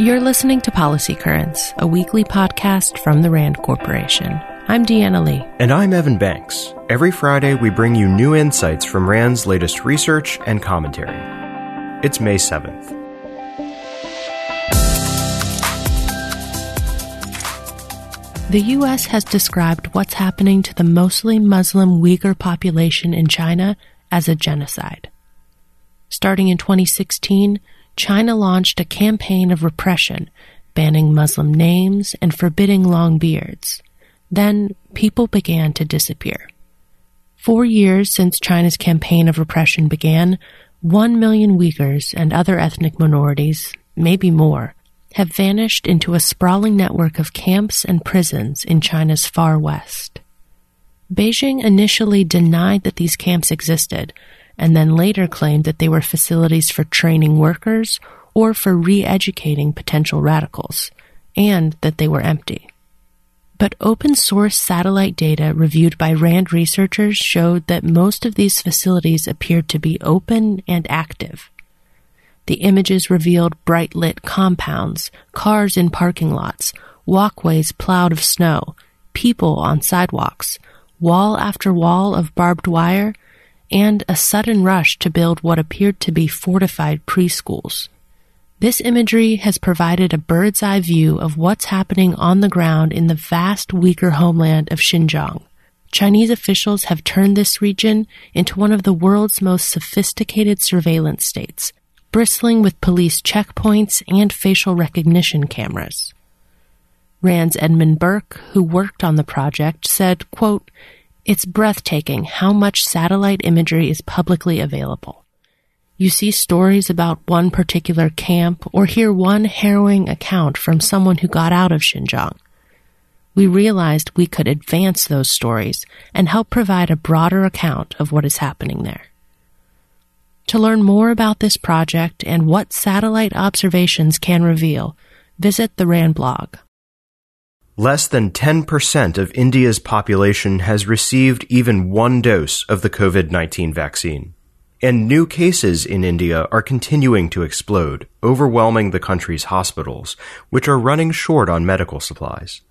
You're listening to Policy Currents, a weekly podcast from the RAND Corporation. I'm Deanna Lee. And I'm Evan Banks. Every Friday, we bring you new insights from RAND's latest research and commentary. It's May 7th. The U.S. has described what's happening to the mostly Muslim Uyghur population in China as a genocide. Starting in 2016, China launched a campaign of repression, banning Muslim names and forbidding long beards. Then people began to disappear. Four years since China's campaign of repression began, one million Uyghurs and other ethnic minorities, maybe more, have vanished into a sprawling network of camps and prisons in China's far west. Beijing initially denied that these camps existed, and then later claimed that they were facilities for training workers or for re educating potential radicals, and that they were empty. But open source satellite data reviewed by RAND researchers showed that most of these facilities appeared to be open and active. The images revealed bright lit compounds, cars in parking lots, walkways plowed of snow, people on sidewalks, wall after wall of barbed wire, and a sudden rush to build what appeared to be fortified preschools. This imagery has provided a bird's eye view of what's happening on the ground in the vast Uyghur homeland of Xinjiang. Chinese officials have turned this region into one of the world's most sophisticated surveillance states, bristling with police checkpoints and facial recognition cameras. Rand's Edmund Burke, who worked on the project, said, quote, It's breathtaking how much satellite imagery is publicly available. You see stories about one particular camp or hear one harrowing account from someone who got out of Xinjiang. We realized we could advance those stories and help provide a broader account of what is happening there. To learn more about this project and what satellite observations can reveal, visit the RAND blog. Less than 10% of India's population has received even one dose of the COVID 19 vaccine. And new cases in India are continuing to explode, overwhelming the country's hospitals, which are running short on medical supplies.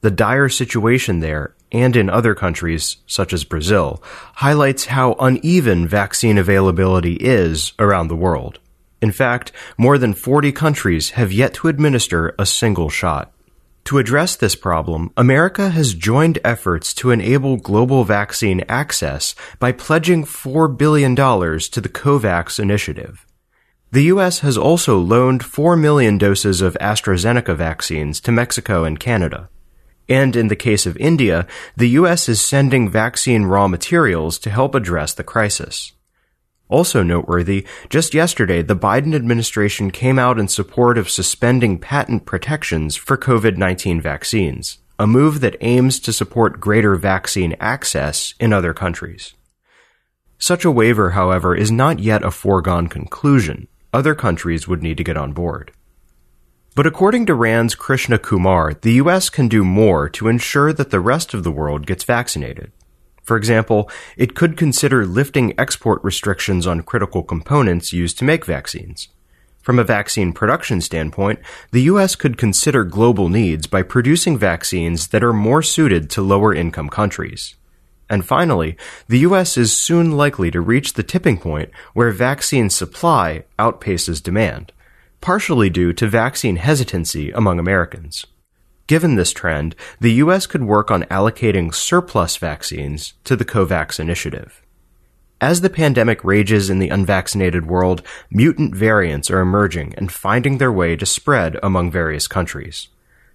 The dire situation there, and in other countries, such as Brazil, highlights how uneven vaccine availability is around the world. In fact, more than 40 countries have yet to administer a single shot. To address this problem, America has joined efforts to enable global vaccine access by pledging $4 billion to the COVAX initiative. The U.S. has also loaned 4 million doses of AstraZeneca vaccines to Mexico and Canada. And in the case of India, the U.S. is sending vaccine raw materials to help address the crisis. Also noteworthy, just yesterday, the Biden administration came out in support of suspending patent protections for COVID-19 vaccines, a move that aims to support greater vaccine access in other countries. Such a waiver, however, is not yet a foregone conclusion. Other countries would need to get on board. But according to RAND's Krishna Kumar, the US can do more to ensure that the rest of the world gets vaccinated. For example, it could consider lifting export restrictions on critical components used to make vaccines. From a vaccine production standpoint, the U.S. could consider global needs by producing vaccines that are more suited to lower income countries. And finally, the U.S. is soon likely to reach the tipping point where vaccine supply outpaces demand, partially due to vaccine hesitancy among Americans. Given this trend, the U.S. could work on allocating surplus vaccines to the COVAX initiative. As the pandemic rages in the unvaccinated world, mutant variants are emerging and finding their way to spread among various countries.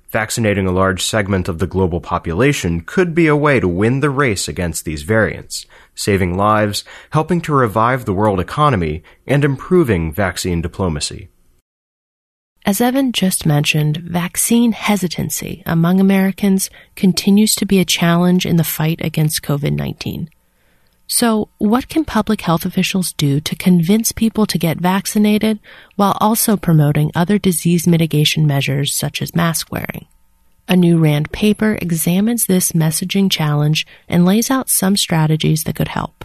Vaccinating a large segment of the global population could be a way to win the race against these variants, saving lives, helping to revive the world economy, and improving vaccine diplomacy. As Evan just mentioned, vaccine hesitancy among Americans continues to be a challenge in the fight against COVID 19. So, what can public health officials do to convince people to get vaccinated while also promoting other disease mitigation measures such as mask wearing? A new RAND paper examines this messaging challenge and lays out some strategies that could help.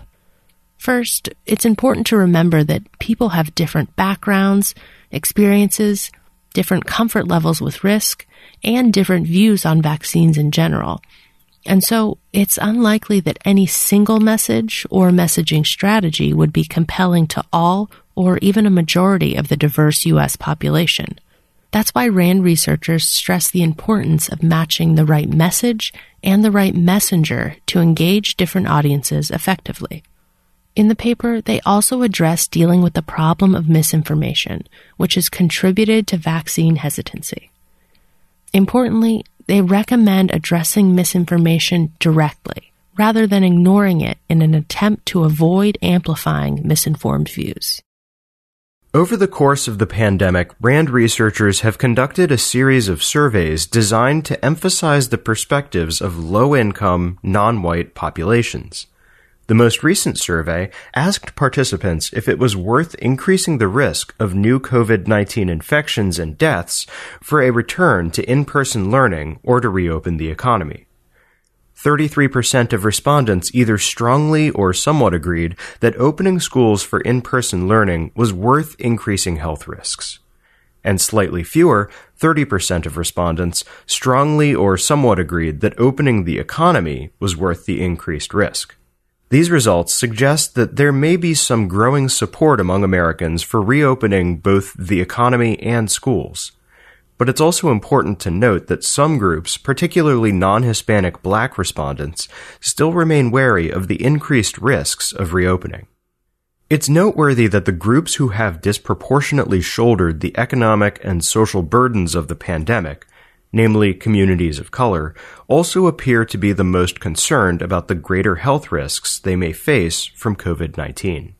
First, it's important to remember that people have different backgrounds, experiences, different comfort levels with risk and different views on vaccines in general. And so it's unlikely that any single message or messaging strategy would be compelling to all or even a majority of the diverse U.S. population. That's why RAND researchers stress the importance of matching the right message and the right messenger to engage different audiences effectively. In the paper, they also address dealing with the problem of misinformation, which has contributed to vaccine hesitancy. Importantly, they recommend addressing misinformation directly, rather than ignoring it in an attempt to avoid amplifying misinformed views. Over the course of the pandemic, RAND researchers have conducted a series of surveys designed to emphasize the perspectives of low income, non white populations. The most recent survey asked participants if it was worth increasing the risk of new COVID 19 infections and deaths for a return to in person learning or to reopen the economy. 33% of respondents either strongly or somewhat agreed that opening schools for in-person learning was worth increasing health risks. And slightly fewer, 30% of respondents, strongly or somewhat agreed that opening the economy was worth the increased risk. These results suggest that there may be some growing support among Americans for reopening both the economy and schools. But it's also important to note that some groups, particularly non-Hispanic black respondents, still remain wary of the increased risks of reopening. It's noteworthy that the groups who have disproportionately shouldered the economic and social burdens of the pandemic, namely communities of color, also appear to be the most concerned about the greater health risks they may face from COVID-19.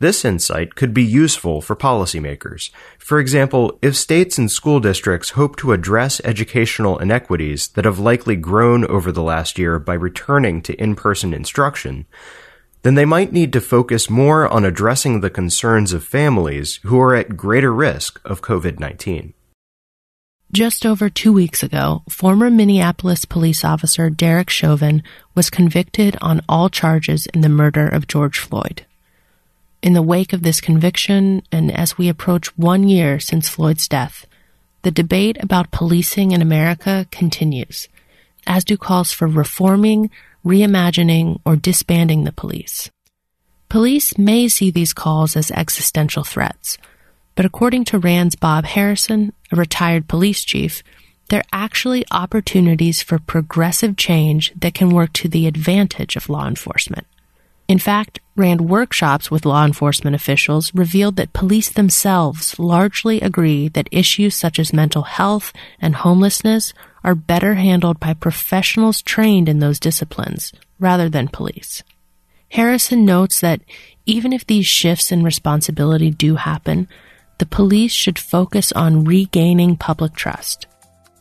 This insight could be useful for policymakers. For example, if states and school districts hope to address educational inequities that have likely grown over the last year by returning to in-person instruction, then they might need to focus more on addressing the concerns of families who are at greater risk of COVID-19. Just over two weeks ago, former Minneapolis police officer Derek Chauvin was convicted on all charges in the murder of George Floyd. In the wake of this conviction, and as we approach one year since Floyd's death, the debate about policing in America continues, as do calls for reforming, reimagining, or disbanding the police. Police may see these calls as existential threats, but according to RAND's Bob Harrison, a retired police chief, they're actually opportunities for progressive change that can work to the advantage of law enforcement. In fact, RAND workshops with law enforcement officials revealed that police themselves largely agree that issues such as mental health and homelessness are better handled by professionals trained in those disciplines rather than police. Harrison notes that even if these shifts in responsibility do happen, the police should focus on regaining public trust.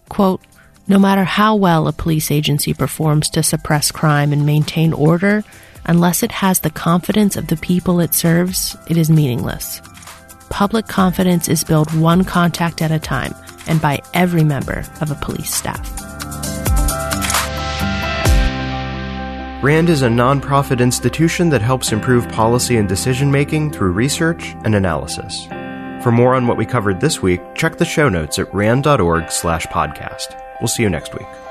Quote, no matter how well a police agency performs to suppress crime and maintain order, Unless it has the confidence of the people it serves, it is meaningless. Public confidence is built one contact at a time and by every member of a police staff. RAND is a nonprofit institution that helps improve policy and decision making through research and analysis. For more on what we covered this week, check the show notes at rand.org slash podcast. We'll see you next week.